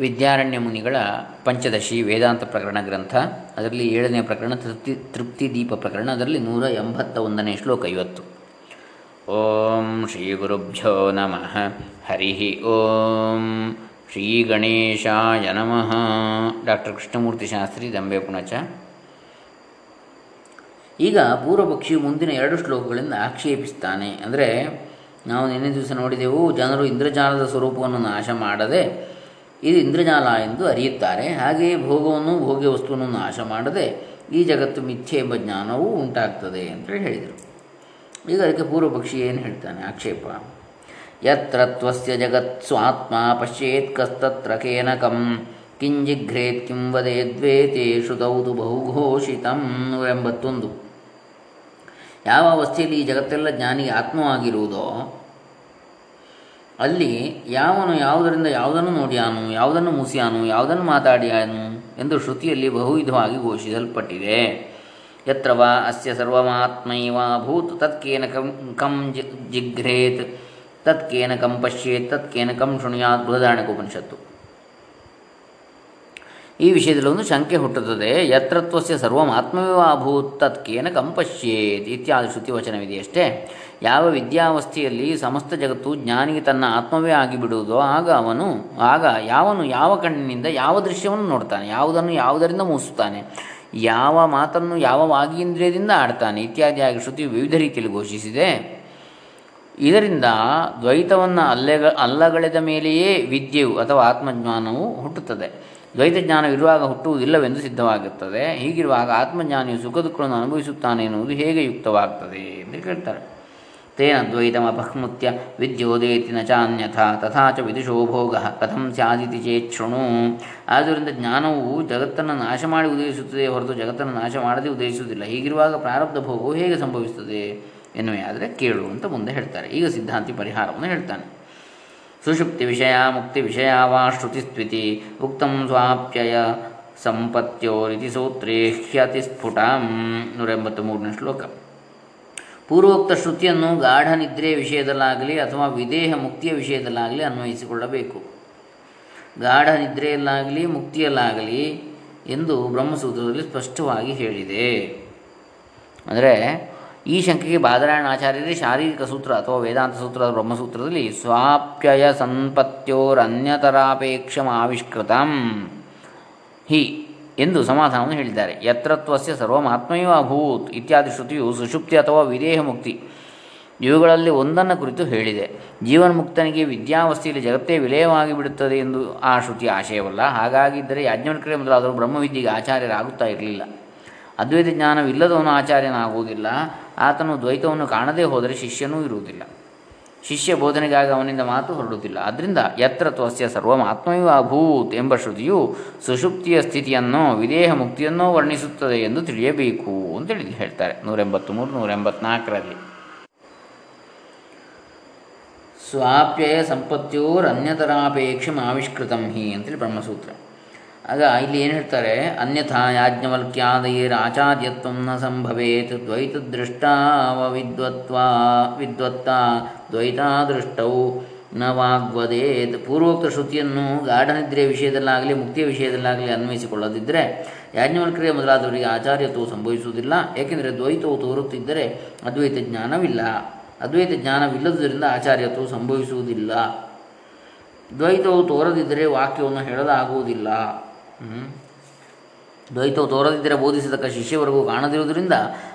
ವಿದ್ಯಾರಣ್ಯ ಮುನಿಗಳ ಪಂಚದಶಿ ವೇದಾಂತ ಪ್ರಕರಣ ಗ್ರಂಥ, ಅದರಲ್ಲಿ ಏಳನೇ ಪ್ರಕರಣ, ತೃಪ್ತಿ ತೃಪ್ತಿ ದೀಪ ಪ್ರಕರಣ, ಅದರಲ್ಲಿ ನೂರ ಎಂಬತ್ತ ಒಂದನೇ ಶ್ಲೋಕ ಇವತ್ತು ಓಂ ಶ್ರೀ ಗುರುಭ್ಯೋ ನಮಃ. ಹರಿ ಓಂ ಶ್ರೀ ಗಣೇಶಾಯ ನಮಃ. ಡಾಕ್ಟರ್ ಕೃಷ್ಣಮೂರ್ತಿ ಶಾಸ್ತ್ರಿ, ದಂಬೆ ಪುಣಚ. ಈಗ ಪೂರ್ವಪಕ್ಷಿ ಮುಂದಿನ ಎರಡು ಶ್ಲೋಕಗಳಿಂದ ಆಕ್ಷೇಪಿಸ್ತಾನೆ. ಅಂದರೆ ನಾವು ನಿನ್ನೆ ದಿವಸ ನೋಡಿದೆವು, ಜನರು ಇಂದ್ರಜಾಲದ ಸ್ವರೂಪವನ್ನು ನಾಶ ಮಾಡದೆ ಇದು ಇಂದ್ರಜಾಲ ಎಂದು ಅರಿಯುತ್ತಾರೆ. ಹಾಗೆಯೇ ಭೋಗವನ್ನು, ಭೋಗ್ಯ ವಸ್ತುವನ್ನು ನಾಶ ಮಾಡದೆ ಈ ಜಗತ್ತು ಮಿಥ್ಯೆ ಎಂಬ ಜ್ಞಾನವೂ ಉಂಟಾಗ್ತದೆ ಅಂತೇಳಿ ಹೇಳಿದರು. ಈಗ ಅದಕ್ಕೆ ಪೂರ್ವಪಕ್ಷಿ ಏನು ಹೇಳ್ತಾನೆ? ಆಕ್ಷೇಪ. ಯತ್ರ ತ್ವಸ್ಯ ಜಗತ್ ಸ್ವಾತ್ಮ ಪಶ್ಯೇತ್ ಕಸ್ತತ್ರ ಕೇನಕಂ. ಕಿಂಜಿಘ್ರೇತ್ ಕಿಂ ದ್ವೇತೆ ತೌದು ಬಹುಘೋಷಿತಂ ಎಂಬತ್ತೊಂದು. ಯಾವ ಅವಸ್ಥೆಯಲ್ಲಿ ಈ ಜಗತ್ತೆಲ್ಲ ಜ್ಞಾನಿಗೆ ಆತ್ಮವಾಗಿರುವುದೋ ಅಲ್ಲಿ ಯಾವನು ಯಾವುದರಿಂದ ಯಾವುದನ್ನು ನೋಡಿಯಾನು, ಯಾವುದನ್ನು ಮುಸಿಯಾನು, ಯಾವುದನ್ನು ಮಾತಾಡಿಯಾನು ಎಂದು ಶ್ರುತಿಯಲ್ಲಿ ಬಹುವಿಧವಾಗಿ ಘೋಷಿಸಲ್ಪಟ್ಟಿದೆ. ಯತ್ರ ಅಸ್ಯ ಸರ್ವಮಾತ್ಮೈವ ಭೂತ್ ತತ್ಕೇನ ಕಂ ಕಂ ಜಿಘ್ರೇತ್, ತತ್ಕೇನ ಕಂ ಪಶ್ಯೇತ್, ತತ್ಕೇನ ಕಂ ಶೃಣುಯಾತ್ ಬೃಹದಾರಣಕೋಪನಿಷತ್ತು ಈ ವಿಷಯದಲ್ಲಿ ಒಂದು ಶಂಕೆ ಹುಟ್ಟುತ್ತದೆ. ಯತ್ರತ್ವಸ್ಯ ಸರ್ವಮಾತ್ಮವಿವಾಭೂತ್ ತತ್ಕೇನ ಕಂಪಶ್ಯೇತ್ ಇತ್ಯಾದಿ ಶ್ರುತಿವಚನವಿದೆಯಷ್ಟೇ ಯಾವ ವಿದ್ಯಾವಸ್ಥೆಯಲ್ಲಿ ಸಮಸ್ತ ಜಗತ್ತು ಜ್ಞಾನಿಗೆ ತನ್ನ ಆತ್ಮವೇ ಆಗಿಬಿಡುವುದೋ ಆಗ ಅವನು, ಆಗ ಯಾವನು ಯಾವ ಕಣ್ಣಿನಿಂದ ಯಾವ ದೃಶ್ಯವನ್ನು ನೋಡ್ತಾನೆ, ಯಾವುದನ್ನು ಯಾವುದರಿಂದ ಮೂಸುತ್ತಾನೆ ಯಾವ ಮಾತನ್ನು ಯಾವ ವಾಗೀಂದ್ರಿಯದಿಂದ ಆಡ್ತಾನೆ ಇತ್ಯಾದಿಯಾಗಿ ಶ್ರುತಿ ವಿವಿಧ ರೀತಿಯಲ್ಲಿ ಘೋಷಿಸಿದೆ. ಇದರಿಂದ ದ್ವೈತವನ್ನು ಅಲ್ಲೆಗ, ಅಲ್ಲಗಳೆದ ಮೇಲೆಯೇ ವಿದ್ಯೆಯು ಅಥವಾ ಆತ್ಮಜ್ಞಾನವು ಹುಟ್ಟುತ್ತದೆ. ದ್ವೈತ ಜ್ಞಾನವಿರುವಾಗ ಹುಟ್ಟುವುದಿಲ್ಲವೆಂದು ಸಿದ್ಧವಾಗುತ್ತದೆ. ಹೀಗಿರುವಾಗ ಆತ್ಮಜ್ಞಾನಿಯು ಸುಖ ದುಃಖಗಳನ್ನು ಅನುಭವಿಸುತ್ತಾನೆ ಎನ್ನುವುದು ಹೇಗೆ ಯುಕ್ತವಾಗುತ್ತದೆ ಎಂದು ಕೇಳ್ತಾರೆ. ತೇನ ದ್ವೈತಮಪಹ್ಮುತ್ಯ ವಿದ್ಯೋದೇತಿ ನ ಚಾನ್ಯಥಾ ತಥಾ ಚ ವಿದುಷೋ ಭೋಗ ಕಥಂ ಸ್ಯಾದಿತಿ ಚೇತ್ ಶೃಣು ಆದ್ದರಿಂದ ಜ್ಞಾನವು ಜಗತ್ತನ್ನು ನಾಶ ಮಾಡಿ ಉದಯಿಸುತ್ತದೆ ಹೊರತು ಜಗತ್ತನ್ನು ನಾಶ ಮಾಡದೆ ಉದಯಿಸುವುದಿಲ್ಲ. ಹೀಗಿರುವಾಗ ಪ್ರಾರಬ್ಧ ಭೋಗವು ಹೇಗೆ ಸಂಭವಿಸುತ್ತದೆ ಎನ್ನುವೆಯಾದರೆ ಕೇಳು ಅಂತ ಮುಂದೆ ಹೇಳ್ತಾರೆ. ಈಗ ಸಿದ್ಧಾಂತಿ ಪರಿಹಾರವನ್ನು ಹೇಳ್ತಾನೆ. ಸುಷುಪ್ತಿ ವಿಷಯ ಮುಕ್ತಿ ವಿಷಯ ವಾ ಶ್ರುತಿಸ್ತ್ವಿತಿ ಉಕ್ತಂ ಸ್ವಾಪ್ಯಯ ಸಂಪತ್ಯೋರಿತಿ ಸೂತ್ರೇ ಹ್ಯತಿ ಸ್ಫುಟಂ ನೂರ ಎಂಬತ್ತ ಮೂರನೇ ಶ್ಲೋಕ. ಪೂರ್ವೋಕ್ತ ಶ್ರುತಿಯನ್ನು ಗಾಢ ನಿದ್ರೆಯ ವಿಷಯದಲ್ಲಾಗಲಿ ಅಥವಾ ವಿದೇಹ ಮುಕ್ತಿಯ ವಿಷಯದಲ್ಲಾಗಲಿ ಅನ್ವಯಿಸಿಕೊಳ್ಳಬೇಕು. ಗಾಢ ನಿದ್ರೆಯಲ್ಲಾಗಲಿ ಮುಕ್ತಿಯಲ್ಲಾಗಲಿ ಎಂದು ಬ್ರಹ್ಮಸೂತ್ರದಲ್ಲಿ ಸ್ಪಷ್ಟವಾಗಿ ಹೇಳಿದೆ. ಅಂದರೆ ಈ ಶಂಕೆಗೆ ಬಾದರಾಯಣ ಆಚಾರ್ಯರೇ ಶಾರೀರಿಕ ಸೂತ್ರ ಅಥವಾ ವೇದಾಂತ ಸೂತ್ರ ಬ್ರಹ್ಮಸೂತ್ರದಲ್ಲಿ ಸ್ವಾಪ್ಯಯ ಸಂಪತ್ಯೋರನ್ಯತರಾಪೇಕ್ಷಮ ಆವಿಷ್ಕೃತಂ ಹಿ ಎಂದು ಸಮಾಧಾನವನ್ನು ಹೇಳಿದ್ದಾರೆ. ಯತ್ರತ್ವಸ್ಯ ಸರ್ವಮಾತ್ಮೆಯೂ ಅಭೂತ್ ಇತ್ಯಾದಿ ಶ್ರುತಿಯು ಸುಷುಪ್ತಿ ಅಥವಾ ವಿದೇಹ ಮುಕ್ತಿ ಇವುಗಳಲ್ಲಿ ಒಂದನ್ನು ಕುರಿತು ಹೇಳಿದೆ. ಜೀವನ್ಮುಕ್ತನಿಗೆ ವಿದ್ಯಾವಸ್ಥೆಯಲ್ಲಿ ಜಗತ್ತೇ ವಿಲಯವಾಗಿ ಬಿಡುತ್ತದೆ ಎಂದು ಆ ಶ್ರುತಿಯ ಆಶಯವಲ್ಲ. ಹಾಗಾಗಿದ್ದರೆ ಯಾಜ್ಞವಲ್ಕ್ರೆ ಮೊದಲಾದರೂ ಬ್ರಹ್ಮವಿದ್ಯೆಗೆ ಆಚಾರ್ಯರಾಗುತ್ತಾ ಇರಲಿಲ್ಲ. ಅದ್ವೈತ ಜ್ಞಾನವಿಲ್ಲದವನು ಆಚಾರ್ಯನಾಗುವುದಿಲ್ಲ. ಆತನು ದ್ವೈತವನ್ನು ಕಾಣದೇ ಹೋದರೆ ಶಿಷ್ಯನೂ ಇರುವುದಿಲ್ಲ. ಶಿಷ್ಯ ಬೋಧನೆಗಾಗಿ ಅವನಿಂದ ಮಾತು ಹೊರಡುತ್ತಿಲ್ಲ. ಅದರಿಂದ ಯತ್ರ ತ್ವಸ್ಯ ಸರ್ವಮಾತ್ಮೈವ ಅಭೂತ್ ಎಂಬ ಶ್ರುತಿಯು ಸುಷುಪ್ತಿಯ ಸ್ಥಿತಿಯನ್ನೋ ವಿದೇಹ ಮುಕ್ತಿಯನ್ನೋ ವರ್ಣಿಸುತ್ತದೆ ಎಂದು ತಿಳಿಯಬೇಕು ಅಂತೇಳಿ ಹೇಳ್ತಾರೆ. ನೂರ ಎಂಬತ್ತ್ಮೂರು ನೂರ ಎಂಬತ್ನಾಲ್ಕರಲ್ಲಿ ಸ್ವಾಪ್ಯಯ ಸಂಪತ್ತಿಯೋರ್ ಅನ್ಯತರಾಪೇಕ್ಷಂ ಆವಿಷ್ಕೃತಂ ಹಿ ಅಂತೇಳಿ ಬ್ರಹ್ಮಸೂತ್ರ. ಆಗ ಇಲ್ಲಿ ಏನು ಹೇಳ್ತಾರೆ? ಅನ್ಯಥಾ ಯಾಜ್ಞವಲ್ಕ್ಯಾದೈರ್ ಆಚಾರ್ಯತ್ವ ನ ಸಂಭವೇತ್ ದ್ವೈತದೃಷ್ಟಾವ ವಿದ್ವತ್ವಾ ವಿದ್ವತ್ತ ದ್ವೈತಾದೃಷ್ಟೌ ನ ವಾಗ್ವದೇತ್. ಪೂರ್ವೋಕ್ತ ಶ್ರುತಿಯನ್ನು ಗಾಢನಿದ್ರೆಯ ವಿಷಯದಲ್ಲಾಗಲಿ, ಮುಕ್ತಿಯ ವಿಷಯದಲ್ಲಾಗಲಿ ಅನ್ವಯಿಸಿಕೊಳ್ಳದಿದ್ದರೆ ಯಾಜ್ಞವಲ್ಕ್ರಿಯ ಮೊದಲಾದವರಿಗೆ ಆಚಾರ್ಯತ್ವವು ಸಂಭವಿಸುವುದಿಲ್ಲ. ಏಕೆಂದರೆ ದ್ವೈತವು ತೋರುತ್ತಿದ್ದರೆ ಅದ್ವೈತ ಜ್ಞಾನವಿಲ್ಲ. ಅದ್ವೈತ ಜ್ಞಾನವಿಲ್ಲದುದರಿಂದ ಆಚಾರ್ಯತ್ವವು ಸಂಭವಿಸುವುದಿಲ್ಲ. ದ್ವೈತವು ತೋರದಿದ್ದರೆ ವಾಕ್ಯವನ್ನು ಹೇಳಲಾಗುವುದಿಲ್ಲ. ದ್ವೈತವು ತೋರದಿದ್ದರೆ ಬೋಧಿಸತಕ್ಕ ಶಿಷ್ಯವರೆಗೂ ಕಾಣದಿರುವುದರಿಂದ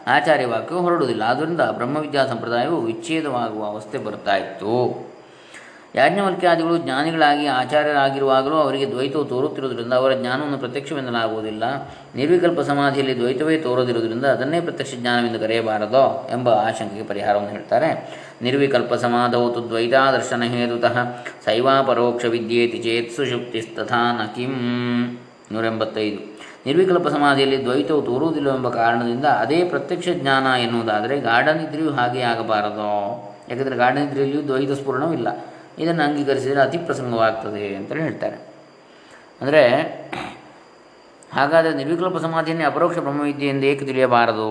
ಆಚಾರ್ಯ ವಾಕ್ಯವು ಹೊರಡುವುದಿಲ್ಲ. ಆದ್ದರಿಂದ ಬ್ರಹ್ಮವಿದ್ಯಾ ಸಂಪ್ರದಾಯವು ವಿಚ್ಛೇದವಾಗುವ ಅವಸ್ಥೆ ಬರ್ತಾ ಇತ್ತು ಯಾಜ್ಞವಲ್ಕ್ಯಾದಿಗಳು ಜ್ಞಾನಿಗಳಾಗಿ ಆಚಾರ್ಯರಾಗಿರುವಾಗಲೂ ಅವರಿಗೆ ದ್ವೈತವು ತೋರುತ್ತಿರುವುದರಿಂದ ಅವರ ಜ್ಞಾನವನ್ನು ಪ್ರತ್ಯಕ್ಷವೆನ್ನಲಾಗುವುದಿಲ್ಲ. ನಿರ್ವಿಕಲ್ಪ ಸಮಾಧಿಯಲ್ಲಿ ದ್ವೈತವೇ ತೋರದಿರುವುದರಿಂದ ಅದನ್ನೇ ಪ್ರತ್ಯಕ್ಷ ಜ್ಞಾನವೆಂದು ಕರೆಯಬಾರದೋ ಎಂಬ ಆಶಂಕೆಗೆ ಪರಿಹಾರವನ್ನು ಹೇಳ್ತಾರೆ. ನಿರ್ವಿಕಲ್ಪ ಸಮಾಧೌತು ದ್ವೈತಾದರ್ಶನ ಹೇತುತಃ ಸೈವಾಪರೋಕ್ಷ ವಿದ್ಯೇತಿ ಚೇತ್ ಸುಶುಕ್ತಿಸ್ತಥಾ ನ ಕಿಂ. ನೂರ ಎಂಬತ್ತೈದು ನಿರ್ವಿಕಲ್ಪ ಸಮಾಧಿಯಲ್ಲಿ ದ್ವೈತವು ತೋರುವುದಿಲ್ಲವೆಂಬ ಕಾರಣದಿಂದ ಅದೇ ಪ್ರತ್ಯಕ್ಷ ಜ್ಞಾನ ಎನ್ನುವುದಾದರೆ ಗಾಢನಿದ್ರೆಯೂ ಹಾಗೆ ಆಗಬಾರದು. ಯಾಕಂದರೆ ಗಾಢನಿದ್ರೆಯಲ್ಲಿಯೂ ದ್ವೈತ ಸ್ಫುರಣವಿಲ್ಲ ಇದನ್ನು ಅಂಗೀಕರಿಸಿದರೆ ಅತಿ ಪ್ರಸಂಗವಾಗ್ತದೆ ಅಂತೇಳಿ ಹೇಳ್ತಾರೆ. ಅಂದರೆ ಹಾಗಾದರೆ ನಿರ್ವಿಕಲ್ಪ ಸಮಾಧಿಯನ್ನೇ ಅಪರೋಕ್ಷ ಬ್ರಹ್ಮವಿದ್ಯೆ ಎಂದು ಏಕೆ ತಿಳಿಯಬಾರದು?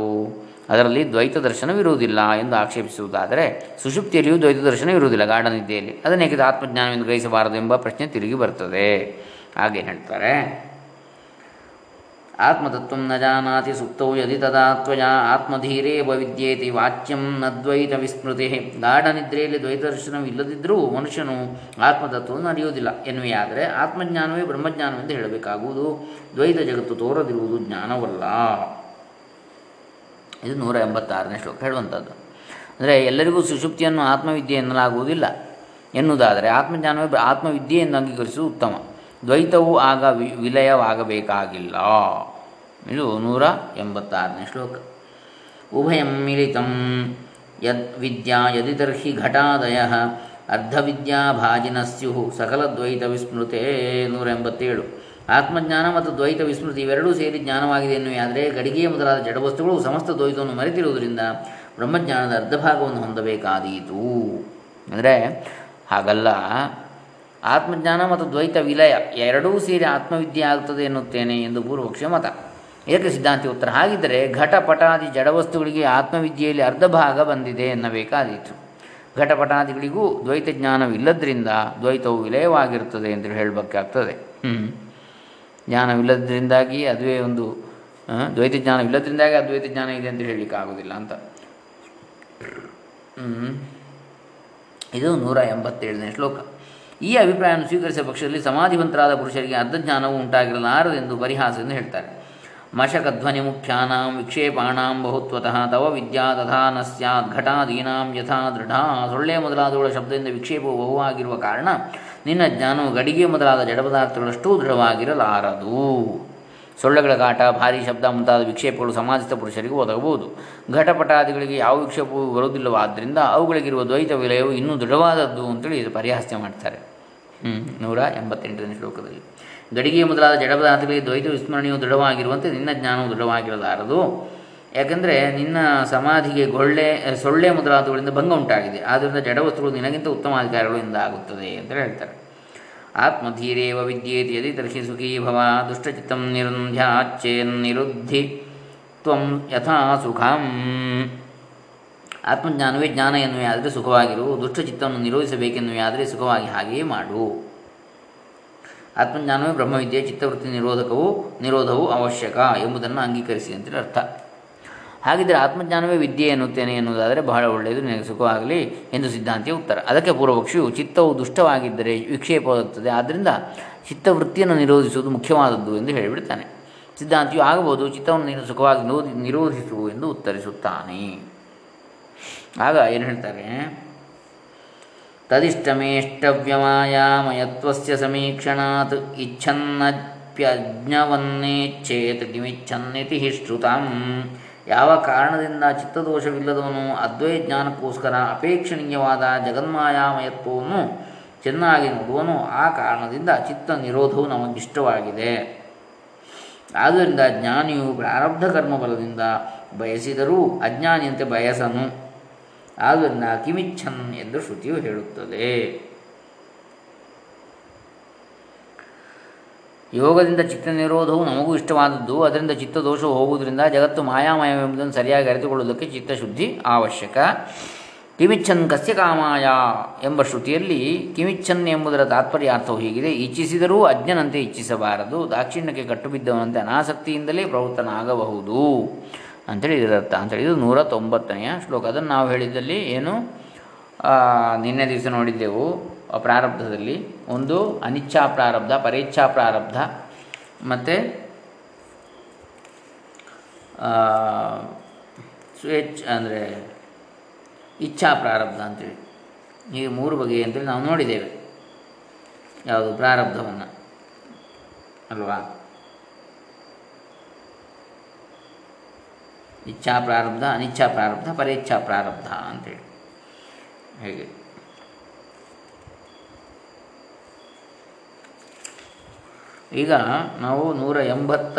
ಅದರಲ್ಲಿ ದ್ವೈತ ದರ್ಶನವಿರುವುದಿಲ್ಲ ಎಂದು ಆಕ್ಷೇಪಿಸುವುದಾದರೆ ಸುಷುಪ್ತಿಯಲ್ಲಿಯೂ ದ್ವೈತ ದರ್ಶನವಿರುವುದಿಲ್ಲ ಗಾಢ ನಿದ್ದೆಯಲ್ಲಿ. ಅದನ್ನೇಕೆ ಆತ್ಮಜ್ಞಾನವೆಂದು ಗ್ರಹಿಸಬಾರದು ಎಂಬ ಪ್ರಶ್ನೆ ತಿರುಗಿ ಬರ್ತದೆ. ಹಾಗೆ ಹೇಳ್ತಾರೆ. ಆತ್ಮತತ್ವ ನ ಜಾನಾತಿ ಸುಪ್ತೌ ಯದಿ ತದಾತ್ವಯ ಆತ್ಮಧೀರೇ ವಿದ್ಯೇತಿ ವಾಚ್ಯಂ ನ ದ್ವೈತ ವಿಸ್ಮೃತಿ. ಗಾಢ ನಿದ್ರೆಯಲ್ಲಿ ದ್ವೈತ ದರ್ಶನವಿಲ್ಲದಿದ್ದರೂ ಮನುಷ್ಯನು ಆತ್ಮತತ್ವವನ್ನು ಅರಿಯುವುದಿಲ್ಲ ಎನ್ನುವೆಯಾದರೆ ಆತ್ಮಜ್ಞಾನವೇ ಬ್ರಹ್ಮಜ್ಞಾನವೆಂದು ಹೇಳಬೇಕಾಗುವುದು. ದ್ವೈತ ಜಗತ್ತು ತೋರದಿರುವುದು ಜ್ಞಾನವಲ್ಲ. ಇದು ನೂರ ಎಂಬತ್ತಾರನೇ ಶ್ಲೋಕ ಹೇಳುವಂಥದ್ದು. ಅಂದರೆ ಎಲ್ಲರಿಗೂ ಸುಷುಪ್ತಿಯನ್ನು ಆತ್ಮವಿದ್ಯೆ ಎನ್ನಲಾಗುವುದಿಲ್ಲ ಎನ್ನುವುದಾದರೆ ಆತ್ಮಜ್ಞಾನವೇ ಆತ್ಮವಿದ್ಯೆ ಎಂದು ಅಂಗೀಕರಿಸುವುದು ಉತ್ತಮ. ದ್ವೈತವು ಆಗ ವಿಲಯವಾಗಬೇಕಾಗಿಲ್ಲ. ಇದು ನೂರ ಎಂಬತ್ತಾರನೇ ಶ್ಲೋಕ. ಉಭಯಂ ಮಿಲಿತಂ ಯದ್ ವಿದ್ಯಾ ಯದಿ ತರ್ಹಿ ಘಟಾದಯ ಅರ್ಧವಿದ್ಯಾಭಾಜಿನ ಸಕಲ ದ್ವೈತ ವಿಸ್ಮೃತೆ ನೂರ ಎಂಬತ್ತೇಳು. ಆತ್ಮಜ್ಞಾನ ಮತ್ತು ದ್ವೈತ ವಿಸ್ಮೃತಿ ಇವೆರಡೂ ಸೇರಿ ಜ್ಞಾನವಾಗಿದೆ ಎನ್ನುವೆ ಆದರೆ ಗಡಿಗೆಯ ಮೊದಲಾದ ಜಡವಸ್ತುಗಳು ಸಮಸ್ತ ದ್ವೈತವನ್ನು ಮರೆತಿರುವುದರಿಂದ ಬ್ರಹ್ಮಜ್ಞಾನದ ಅರ್ಧ ಭಾಗವನ್ನು ಹೊಂದಬೇಕಾದೀತು. ಅಂದರೆ ಹಾಗಲ್ಲ. ಆತ್ಮಜ್ಞಾನ ಮತ್ತು ದ್ವೈತ ವಿಲಯ ಎರಡೂ ಸೇರಿ ಆತ್ಮವಿದ್ಯೆ ಆಗುತ್ತದೆ ಎನ್ನುತ್ತೇನೆ ಎಂದು ಪೂರ್ವಪಕ್ಷ ಮತ. ಏಕೆ ಸಿದ್ಧಾಂತಿ ಉತ್ತರ. ಹಾಗಿದ್ದರೆ ಘಟಪಟಾದಿ ಜಡವಸ್ತುಗಳಿಗೆ ಆತ್ಮವಿದ್ಯೆಯಲ್ಲಿ ಅರ್ಧ ಭಾಗ ಬಂದಿದೆ ಎನ್ನಬೇಕಾದೀತು. ಘಟಪಟಾದಿಗಳಿಗೂ ದ್ವೈತ ಜ್ಞಾನವಿಲ್ಲದ್ರಿಂದ ದ್ವೈತವು ವಿಲಯವಾಗಿರುತ್ತದೆ ಎಂದು ಹೇಳಬೇಕಾಗ್ತದೆ. ಹ್ಞೂ ಜ್ಞಾನವಿಲ್ಲದ್ರಿಂದಾಗಿ ಅದುವೇ ಒಂದು ದ್ವೈತ ಜ್ಞಾನವಿಲ್ಲದ್ರಿಂದಾಗಿ ಅದ್ವೈತ ಜ್ಞಾನ ಇದೆ ಅಂತ ಹೇಳಲಿಕ್ಕೆ ಆಗೋದಿಲ್ಲ ಅಂತ ಇದು ನೂರ ಎಂಬತ್ತೇಳನೇ ಶ್ಲೋಕ. ಈ ಅಭಿಪ್ರಾಯವನ್ನು ಸ್ವೀಕರಿಸಿದ ಪಕ್ಷದಲ್ಲಿ ಸಮಾಧಿವಂತರಾದ ಪುರುಷರಿಗೆ ಅರ್ಧಜ್ಞಾನವು ಉಂಟಾಗಿರಲಾರದೆಂದು ಪರಿಹಾಸದಿಂದ ಹೇಳ್ತಾರೆ. ಮಶಕಧ್ವನಿ ಮುಖ್ಯಾನಾಂ ವಿಕ್ಷೇಪಾಣಾಂ ಬಹುತ್ವತಃ ತವ ವಿದ್ಯಾ ತಥಾ ನ ಸ್ಯಾತ್ ಘಟಾದೀನಾಂ ಯಥಾ ದೃಢ ಸೊಳ್ಳೆ ಮೊದಲಾದವುಗಳ ಶಬ್ದದಿಂದ ವಿಕ್ಷೇಪವು ಬಹುವಾಗಿರುವ ಕಾರಣ ನಿನ್ನ ಜ್ಞಾನವು ಗಡಿಗೆ ಮೊದಲಾದ ಜಡಪದಾರ್ಥಗಳಷ್ಟು ದೃಢವಾಗಿರಲಾರದು. ಸೊಳ್ಳೆಗಳ ಕಾಟ ಭಾರಿ ಶಬ್ದ ಮುಂತಾದ ವಿಕ್ಷೇಪಗಳು ಸಮಾಜಿತ ಪುರುಷರಿಗೆ ಒದಗಬಹುದು. ಘಟಪಟಾದಿಗಳಿಗೆ ಯಾವ ವಿಕ್ಷೇಪವೂ ಬರುವುದಿಲ್ಲವಾದ್ದರಿಂದ ಅವುಗಳಿಗಿರುವ ದ್ವೈತ ವಿಲಯವು ಇನ್ನೂ ದೃಢವಾದದ್ದು ಅಂತೇಳಿ ಇದು ಪರಿಹಾಸ್ಯ ಮಾಡ್ತಾರೆ. ನೂರ ಎಂಬತ್ತೆಂಟನೇ ಶ್ಲೋಕದಲ್ಲಿ. ಗಡಿಗೆ ಮೊದಲಾದ ಜಡಪದಾರ್ಥಗಳಿಗೆ ದ್ವೈತ ವಿಸ್ಮರಣೆಯು ದೃಢವಾಗಿರುವಂತೆ ನಿನ್ನ ಜ್ಞಾನವು ದೃಢವಾಗಿರಲಾರದು. ಯಾಕೆಂದರೆ ನಿನ್ನ ಸಮಾಧಿಗೆ ಗೊಳ್ಳೆ ಸೊಳ್ಳೆ ಮೊದಲಾದವುಗಳಿಂದ ಭಂಗ ಉಂಟಾಗಿದೆ. ಆದ್ದರಿಂದ ಜಡವಸ್ತುಗಳು ನಿನಗಿಂತ ಉತ್ತಮ ಅಧಿಕಾರಿಗಳು ಎಂದಾಗುತ್ತದೆ ಅಂತ ಹೇಳ್ತಾರೆ. ಆತ್ಮಧೀರೇವ ವಿದ್ಯೇತಿ ಯದಿ ತರ್ಹಿ ಸುಖೀ ಭವ ದುಷ್ಟಚಿತ್ತಂ ನಿರುಂಧ್ಯಾಚ್ಚೇನ್ನಿರುದ್ಧಿ ತ್ವಂ ಯಥಾ ಸುಖಂ. ಆತ್ಮಜ್ಞಾನವೇ ಜ್ಞಾನ ಎನ್ನುವೆ ಆದರೆ ಸುಖವಾಗಿರು, ದುಷ್ಟಚಿತ್ತವನ್ನು ನಿರೋಧಿಸಬೇಕೆನ್ನುವೆ ಆದರೆ ಸುಖವಾಗಿ ಹಾಗೆಯೇ ಮಾಡು. ಆತ್ಮಜ್ಞಾನವೇ ಬ್ರಹ್ಮವಿದ್ಯೆ, ಚಿತ್ತವೃತ್ತಿ ನಿರೋಧಕವು, ನಿರೋಧವು ಅವಶ್ಯಕ ಎಂಬುದನ್ನು ಅಂಗೀಕರಿಸಿ ಅಂತೇಳಿ ಅರ್ಥ. ಹಾಗಿದ್ದರೆ ಆತ್ಮಜ್ಞಾನವೇ ವಿದ್ಯೆ ಎನ್ನುತ್ತೇನೆ ಎನ್ನುವುದಾದರೆ ಬಹಳ ಒಳ್ಳೆಯದು, ನಿನಗೆ ಸುಖವಾಗಲಿ ಎಂದು ಸಿದ್ಧಾಂತಿಯ ಉತ್ತರ. ಅದಕ್ಕೆ ಪೂರ್ವಪಕ್ಷಿಯು ಚಿತ್ತವು ದುಷ್ಟವಾಗಿದ್ದರೆ ವಿಕ್ಷೇಪವಾಗುತ್ತದೆ ಆದ್ದರಿಂದ ಚಿತ್ತವೃತ್ತಿಯನ್ನು ನಿರೋಧಿಸುವುದು ಮುಖ್ಯವಾದದ್ದು ಎಂದು ಹೇಳಿಬಿಡ್ತಾನೆ. ಸಿದ್ಧಾಂತಿಯು ಆಗಬಹುದು, ಚಿತ್ತವನ್ನು ಸುಖವಾಗಿ ನಿರೋಧಿಸು ಎಂದು ಉತ್ತರಿಸುತ್ತಾನೆ. ಆಗ ಏನು ಹೇಳ್ತಾರೆ? ತದಿಷ್ಟಮೇಷ್ಟವ್ಯಮಾಯಾಮಯತ್ವಸ್ಯ ಸಮೀಕ್ಷಣಾತ್ ಇಚ್ಛನ್ನಪ್ಯಜ್ಞವನ್ನೇಚ್ಛೇತ್ ಕಿಮಿಚ್ಛನ್ನಿತಿ ಶ್ರುತಂ ಯಾವ ಕಾರಣದಿಂದ ಚಿತ್ತದೋಷವಿಲ್ಲದವನು ಅದ್ವೈ ಜ್ಞಾನಕ್ಕೋಸ್ಕರ ಅಪೇಕ್ಷಣೀಯವಾದ ಜಗನ್ಮಾಯಾಮಯತ್ವವನ್ನು ಚೆನ್ನಾಗಿ ನೋಡುವನು ಆ ಕಾರಣದಿಂದ ಚಿತ್ತ ನಿರೋಧವು ನಮಗಿಷ್ಟವಾಗಿದೆ. ಆದ್ದರಿಂದ ಜ್ಞಾನಿಯು ಪ್ರಾರಬ್ಧ ಕರ್ಮಬಲದಿಂದ ಬಯಸಿದರೂ ಅಜ್ಞಾನಿಯಂತೆ ಬಯಸನು. ಆದ್ದರಿಂದ ಕಿಮಿಚ್ಛನ್ ಎಂದು ಶ್ರುತಿಯು ಹೇಳುತ್ತದೆ. ಯೋಗದಿಂದ ಚಿತ್ತ ನಿರೋಧವು ನಮಗೂ ಇಷ್ಟವಾದದ್ದು. ಅದರಿಂದ ಚಿತ್ತದೋಷವು ಹೋಗುವುದರಿಂದ ಜಗತ್ತು ಮಾಯಾಮಯವೆಂಬುದನ್ನು ಸರಿಯಾಗಿ ಅರಿತುಕೊಳ್ಳುವುದಕ್ಕೆ ಚಿತ್ತಶುದ್ಧಿ ಅವಶ್ಯಕ. ಕಿಮಿಚ್ಛನ್ ಕಸ್ಯ ಕಾಮಾಯ ಎಂಬ ಶ್ರುತಿಯಲ್ಲಿ ಕಿಮಿಚ್ಛನ್ ಎಂಬುದರ ತಾತ್ಪರ್ಯ ಅರ್ಥವು ಹೀಗಿದೆ. ಇಚ್ಛಿಸಿದರೂ ಅಜ್ಞನಂತೆ ಇಚ್ಛಿಸಬಾರದು. ದಾಕ್ಷಿಣ್ಯಕ್ಕೆ ಕಟ್ಟುಬಿದ್ದವನಂತೆ ಅನಾಸಕ್ತಿಯಿಂದಲೇ ಪ್ರವೃತ್ತನಾಗಬಹುದು. ಅಂತೇಳಿ ಇದರರ್ಥ ಅಂತೇಳಿ ಇದು ನೂರ ತೊಂಬತ್ತನೆಯ ಶ್ಲೋಕ. ಅದನ್ನು ನಾವು ಹೇಳಿದ್ದಲ್ಲಿ ಏನು? ನಿನ್ನೆ ದಿವಸ ನೋಡಿದ್ದೆವು. ಪ್ರಾರಬ್ಧದಲ್ಲಿ ಒಂದು ಅನಿಚ್ಛಾ ಪ್ರಾರಬ್ಧ, ಪರೇಚ್ಛಾ ಪ್ರಾರಬ್ಧ, ಮತ್ತು ಸ್ವೇಚ್ಛ ಅಂದರೆ ಇಚ್ಛಾ ಪ್ರಾರಬ್ಧ ಅಂತೇಳಿ ಈ ಮೂರು ಬಗೆ ಅಂತೇಳಿ ನಾವು ನೋಡಿದ್ದೇವೆ. ಯಾವುದು? ಪ್ರಾರಬ್ಧವನ್ನು. ಅಲ್ವಾ? ಇಚ್ಛಾ ಪ್ರಾರಬ್ಧ, ಅನಿಚ್ಛಾ ಪ್ರಾರಬ್ಧ, ಪರೇಚ್ಛಾ ಪ್ರಾರಬ್ಧ ಅಂತೇಳಿ. ಹೇಗೆ? ಈಗ ನಾವು ನೂರ ಎಂಬತ್ತ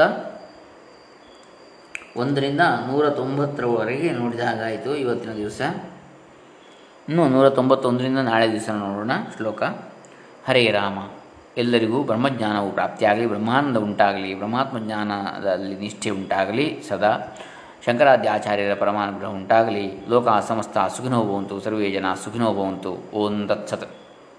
ಒಂದರಿಂದ ನೂರ ತೊಂಬತ್ತರವರೆಗೆ ನೋಡಿದ ಹಾಗಾಯಿತು ಇವತ್ತಿನ ದಿವಸ. ಇನ್ನು ನೂರ ತೊಂಬತ್ತೊಂದರಿಂದ ನಾಳೆ ದಿವಸ ನೋಡೋಣ ಶ್ಲೋಕ. ಹರೇ ರಾಮ. ಎಲ್ಲರಿಗೂ ಬ್ರಹ್ಮಜ್ಞಾನವು ಪ್ರಾಪ್ತಿಯಾಗಲಿ, ಬ್ರಹ್ಮಾನಂದ ಉಂಟಾಗಲಿ, ಬ್ರಹ್ಮಾತ್ಮ ಜ್ಞಾನದಲ್ಲಿ ನಿಷ್ಠೆ ಉಂಟಾಗಲಿ, ಸದಾ ಶಂಕರಾದ್ಯಾಚಾರ್ಯರ ಪರಮಾನುಗ್ರಹ ಉಂಟಾಗಲಿ. ಲೋಕ ಸಮಸ್ತ ಸುಖಿನೋ ಭವಂತು, ಸರ್ವೇ ಜನ ಸುಖಿನೋ ಭವಂತು. ಓಂ ತತ್ಸತ್.